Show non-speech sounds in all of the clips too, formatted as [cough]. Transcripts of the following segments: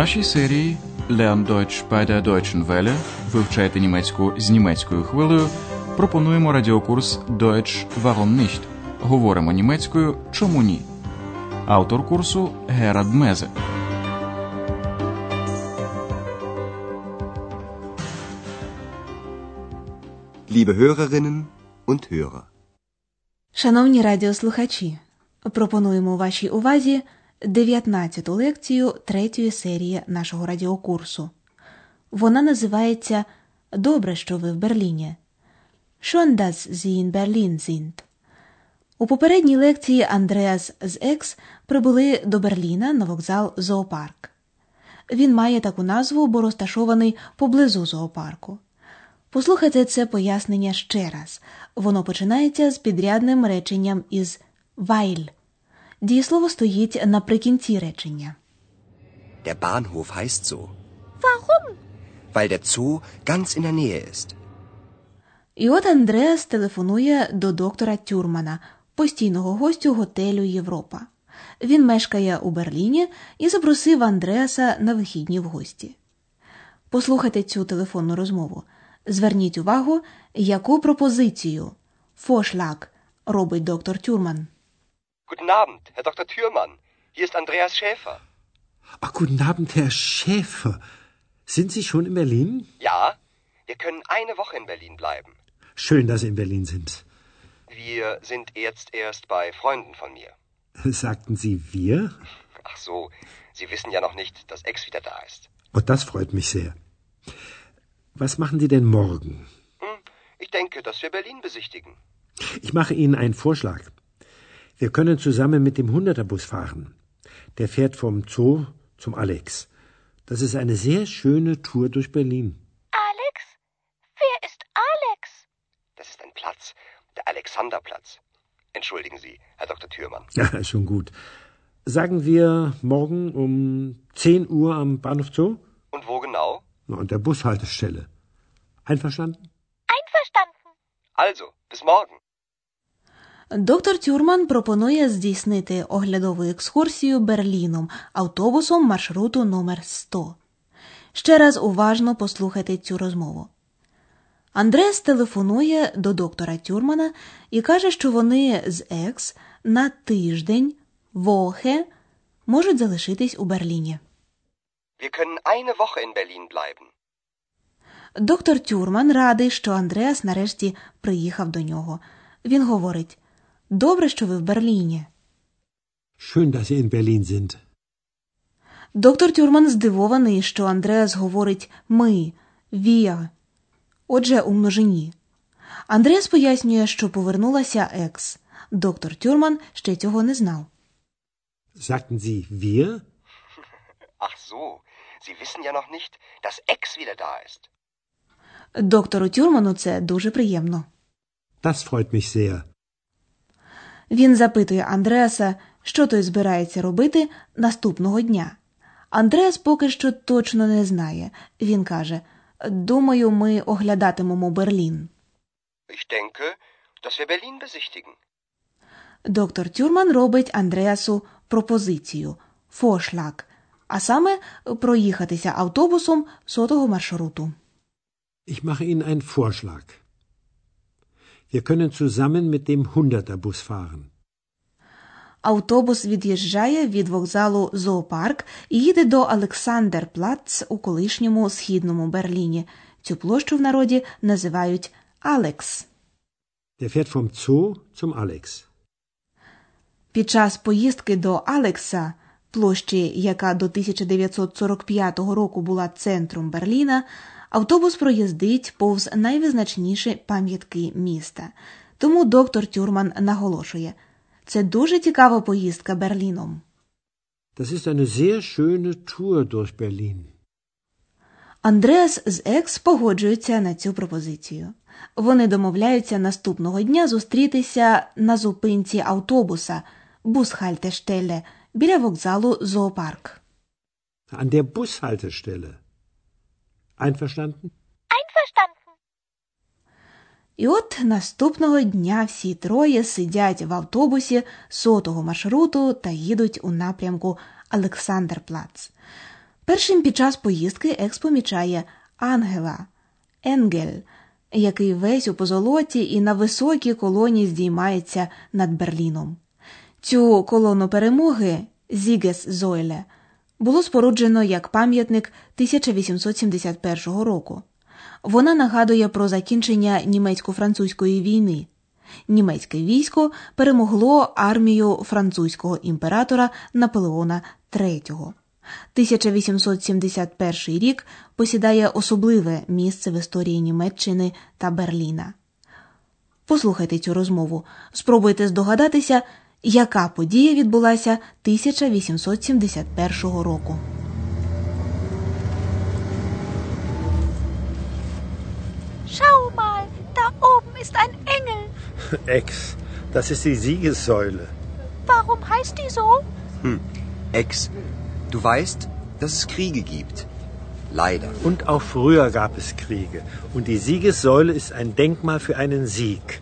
нашій серії Deutsch bei der Deutschen Welle вивчайте німецьку з німецькою хвилею. Пропонуємо радіокурс Deutsch Warum nicht? Говоримо німецькою Чому ні? Автор курсу Герад Мезе. Liebe Hörerinnen und Hörer. Шановні радіослухачі, пропонуємо вашій увазі 19-ту лекцію третьої серії нашого радіокурсу. Вона називається Добре, що ви в Берліні. Schon dass Sie in Berlin sind. У попередній лекції Андреас з Екс прибули до Берліна на вокзал Зоопарк. Він має таку назву, бо розташований поблизу зоопарку. Послухайте це пояснення ще раз. Воно починається з підрядним реченням із «weil». Дієслово стоїть наприкінці речення. Der Bahnhof heißt so. Warum? Weil der Zoo ganz in der Nähe ist. І от Андреас телефонує до доктора Тюрмана, постійного гостю готелю Європа. Він мешкає у Берліні і запросив Андреаса на вихідні в гості. Послухайте цю телефонну розмову. Зверніть увагу, яку пропозицію Фошлаг робить доктор Тюрман. Guten Abend, Herr Dr. Thürmann. Hier ist Andreas Schäfer. Ach, guten Abend, Herr Schäfer. Sind Sie schon in Berlin? Ja, wir können eine Woche in Berlin bleiben. Schön, dass Sie in Berlin sind. Wir sind jetzt erst bei Freunden von mir. Sagten Sie wir? Ach so, Sie wissen ja noch nicht, dass Ex wieder da ist. Oh, das freut mich sehr. Was machen Sie denn morgen? Hm, ich denke, dass wir Berlin besichtigen. Ich mache Ihnen einen Vorschlag. Wir können zusammen mit dem Hunderterbus fahren. Der fährt vom Zoo zum Alex. Das ist eine sehr schöne Tour durch Berlin. Alex? Wer ist Alex? Das ist ein Platz, der Alexanderplatz. Entschuldigen Sie, Herr Dr. Thürmann. Ja, [laughs] schon gut. Sagen wir morgen um 10 Uhr am Bahnhof Zoo? Und wo genau? Na, an der Bushaltestelle. Einverstanden? Einverstanden. Also, bis morgen. Доктор Тюрман пропонує здійснити оглядову екскурсію Берліном автобусом маршруту номер 100. Ще раз уважно послухайте цю розмову. Андреас телефонує до доктора Тюрмана і каже, що вони з Екс на тиждень Вохе можуть залишитись у Берліні. Wir können eine Woche in Berlin bleiben. Доктор Тюрман радий, що Андреас нарешті приїхав до нього. Він говорить: Добре, що ви в Берліні. Schön, dass Sie in Berlin sind. Доктор Тюрман здивований, що Андреас говорить ми, віа. Отже, у множині. Андреас пояснює, що повернулася екс. Доктор Тюрман ще цього не знав. Sagten Sie wir? [laughs] Ach so, Sie wissen ja noch nicht, dass Ex wieder da ist. Доктору Тюрману це дуже приємно. Das freut mich sehr. Він запитує Андреаса, що той збирається робити наступного дня. Андреас поки що точно не знає. Він каже: Думаю, ми оглядатимемо Берлін. Ich denke, dass wir Berlin besichtigen. Доктор Тюрман робить Андреасу пропозицію фошлаг, а саме проїхатися автобусом сотого маршруту. Ich mache Ihnen einen Vorschlag. Wir können zusammen mit dem Hunderterbus fahren. Автобус від'їжджає від вокзалу Зоопарк і їде до Олександерплац у колишньому східному Берліні. Цю площу в народі називають Алекс. Der fährt vom Zoo zum Alex. Під час поїздки до Алекса, площі, яка до 1945 року була центром Берліна, автобус проїздить повз найвизначніші пам'ятки міста. Тому доктор Тюрман наголошує – це дуже цікава поїздка Берліном. Das ist eine sehr schöne Tour durch Berlin. Андреас з Екс погоджуються на цю пропозицію. Вони домовляються наступного дня зустрітися на зупинці автобуса Бусхальтештеле біля вокзалу Зоопарк. An der Bushaltestelle. Einverstanden? Einverstanden. І от наступного дня всі троє сидять в автобусі сотого маршруту та їдуть у напрямку Олександрплац. Першим під час поїздки екс помічає Ангела, Енгель, який весь у позолоті і на високій колоні здіймається над Берліном. Цю колону перемоги Зігес Зойле було споруджено як пам'ятник 1871 року. Вона нагадує про закінчення німецько-французької війни. Німецьке військо перемогло армію французького імператора Наполеона III. 1871 рік посідає особливе місце в історії Німеччини та Берліна. Послухайте цю розмову. Спробуйте здогадатися, яка подія відбулася 1871 року. Schau mal, da oben ist ein Engel. [laughs] Ex, das ist die Siegessäule. Warum heißt die so? Ex, du weißt, dass es Kriege gibt. Leider. Und auch früher gab es Kriege. Und die Siegessäule ist ein Denkmal für einen Sieg.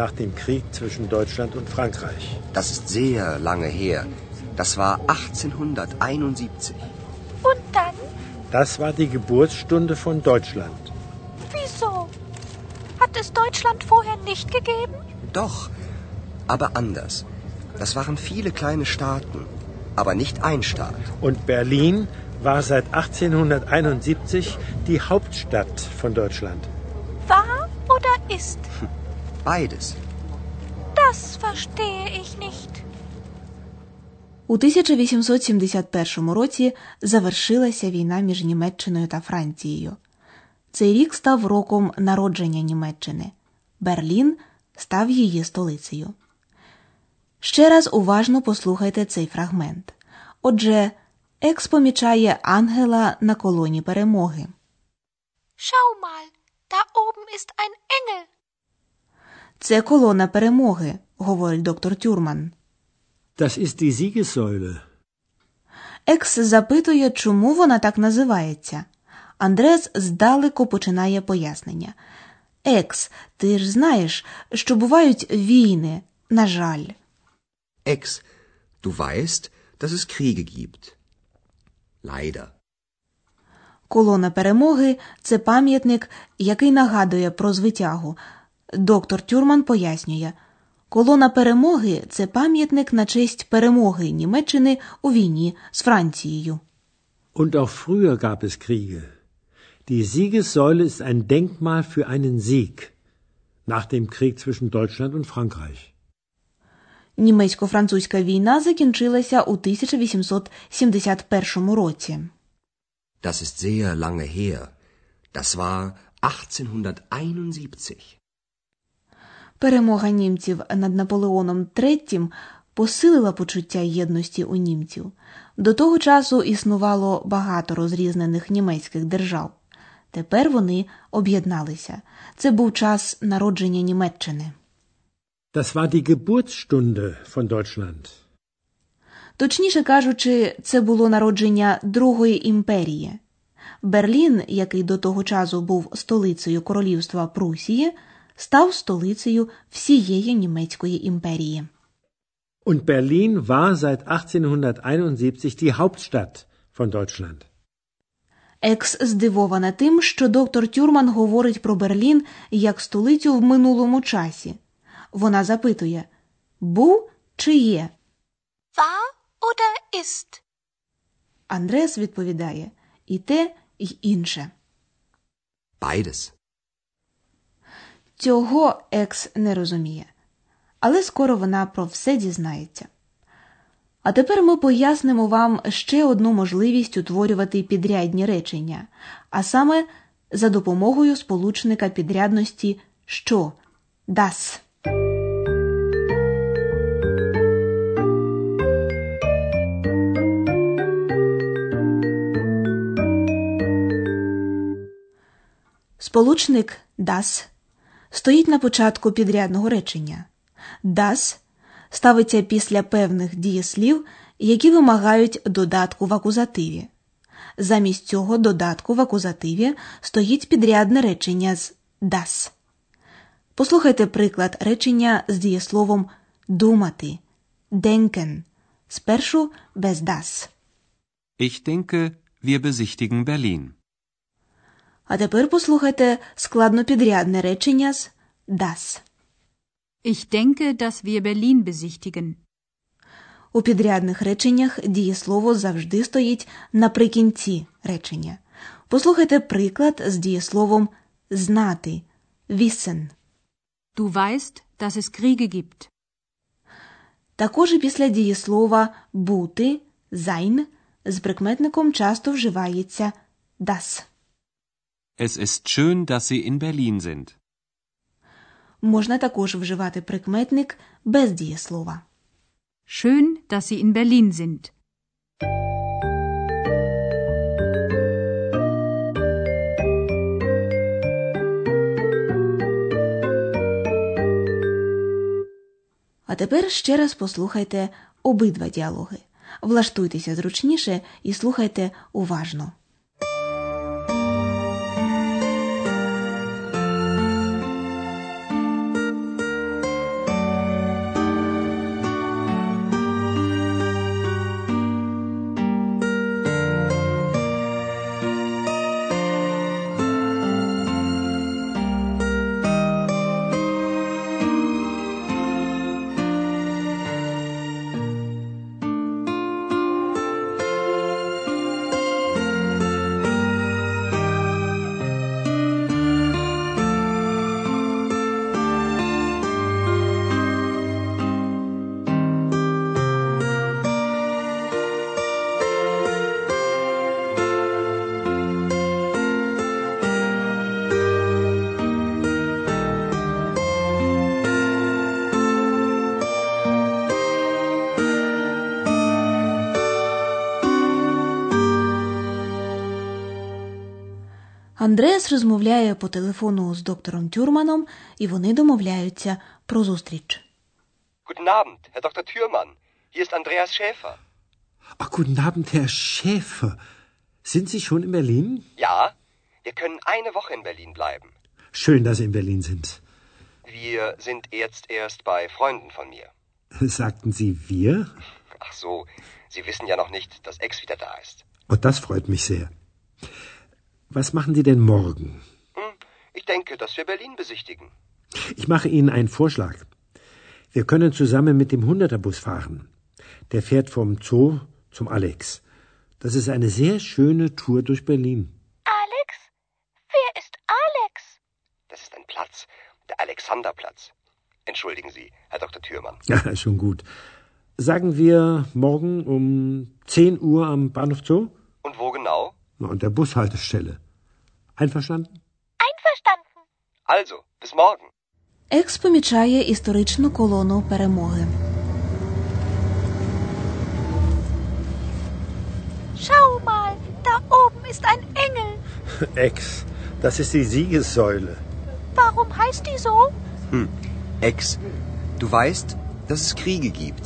Nach dem Krieg zwischen Deutschland und Frankreich. Das ist sehr lange her. Das war 1871. Und dann? Das war die Geburtsstunde von Deutschland. Wieso? Hat es Deutschland vorher nicht gegeben? Doch, aber anders. Das waren viele kleine Staaten, aber nicht ein Staat. Und Berlin war seit 1871 die Hauptstadt von Deutschland. War oder ist? [laughs] Beides. Das verstehe ich nicht. У 1871 році завершилася війна між Німеччиною та Францією. Цей рік став роком народження Німеччини. Берлін став її столицею. Ще раз уважно послухайте цей фрагмент. Отже, екс помічає ангела на колоні перемоги. Schau mal, da oben ist ein Engel. Це колона перемоги, говорить доктор Тюрман. Das ist die Siegessäule. Екс запитує, чому вона так називається. Андрес здалеку починає пояснення. Екс, ти ж знаєш, що бувають війни, на жаль. Ex, du weißt, dass es Kriege gibt. Leider. Колона перемоги це пам'ятник, який нагадує про звитягу. Доктор Тюрман пояснює. Колона перемоги це пам'ятник на честь перемоги Німеччини у війні з Францією. Und auch früher gab es Kriege. Die Siegessäule ist ein Denkmal für einen Sieg nach dem Krieg zwischen Deutschland und Frankreich. Німецько-французька війна закінчилася у 1871 році. Das ist sehr lange her. Das war 1871. Перемога німців над Наполеоном III посилила почуття єдності у німців. До того часу існувало багато розрізнених німецьких держав. Тепер вони об'єдналися. Це був час народження Німеччини. Das war die Geburtsstunde von Deutschland. Точніше кажучи, це було народження Другої імперії. Берлін, який до того часу був столицею королівства Прусії, став столицею всієї німецької імперії. Und Berlin war seit 1871 die Hauptstadt von Deutschland. Екс здивована тим, що доктор Тюрман говорить про Берлін як столицю в минулому часі. Вона запитує: був чи є? War oder ist? Андрес відповідає і те, і інше. Beides. Цього екс не розуміє, але скоро вона про все дізнається. А тепер ми пояснимо вам ще одну можливість утворювати підрядні речення, а саме за допомогою сполучника підрядності що das. Сполучник das стоїть на початку підрядного речення. Das ставиться після певних дієслів, які вимагають додатку в акузативі. Замість цього додатку в акузативі стоїть підрядне речення з das. Послухайте приклад речення з дієсловом думати denken. Спершу без das. Ich denke, Wir besichtigen Berlin. А тепер послухайте складнопідрядне речення з das. Ich denke, dass wir Berlin besichtigen. У підрядних реченнях дієслово завжди стоїть наприкінці речення. Послухайте приклад з дієсловом знати wissen. Du weißt, dass es Kriege gibt. Також після дієслова бути sein з прикметником часто вживається das. Es ist schön, dass Sie in Berlin sind. Можна також вживати прикметник без дієслова. Schön, dass Sie in Berlin sind. А тепер ще раз послухайте обидва діалоги. Влаштуйтеся зручніше і слухайте уважно. Андреас розмовляє по телефону з доктором Тюрманом, і вони домовляються про зустріч. Guten Abend, Herr Dr. Thürmann. Hier ist Andreas Schäfer. Ach, guten Abend, Herr Schäfer. Sind Sie schon in Berlin? Ja, wir können eine Woche in Berlin bleiben. Schön, dass Sie in Berlin sind. Wir sind jetzt erst bei Freunden von mir. Sagten Sie wir? Ach so, Sie wissen ja noch nicht, dass Ex wieder da ist. Und das freut mich sehr. Was machen Sie denn morgen? Hm, ich denke, dass wir Berlin besichtigen. Ich mache Ihnen einen Vorschlag. Wir können zusammen mit dem Hunderterbus fahren. Der fährt vom Zoo zum Alex. Das ist eine sehr schöne Tour durch Berlin. Alex? Wer ist Alex? Das ist ein Platz, der Alexanderplatz. Entschuldigen Sie, Herr Dr. Thürmann. [laughs] Ja, schon gut. Sagen wir morgen um 10 Uhr am Bahnhof Zoo? Und wo genau? Na, an der Bushaltestelle. Einverstanden? Einverstanden. Also, bis morgen. Екс помічає історичну колону перемоги. Schau mal, da oben ist ein Engel. Ex, [laughs] das ist die Siegessäule. Warum heißt die so? Hm. Ex, du weißt, dass es Kriege gibt.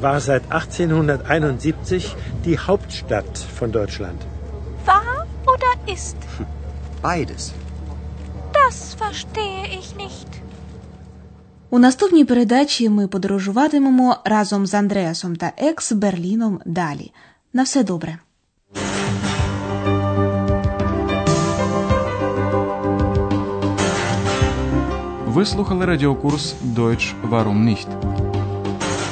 war seit 1871 die Hauptstadt von Deutschland. War oder ist? Beides. Das verstehe ich nicht. У наступній передачі ми подорожуватимемо разом з Андреасом та Екс Берліном далі. На все добре. Ви слухали радіокурс Deutsch Warum nicht?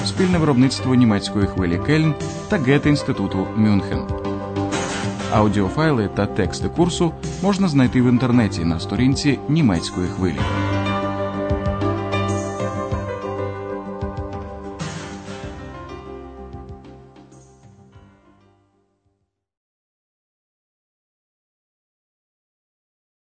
Спільне виробництво німецької хвилі Кельн та Гете-інституту Мюнхен. Аудіофайли та тексти курсу можна знайти в інтернеті на сторінці німецької хвилі.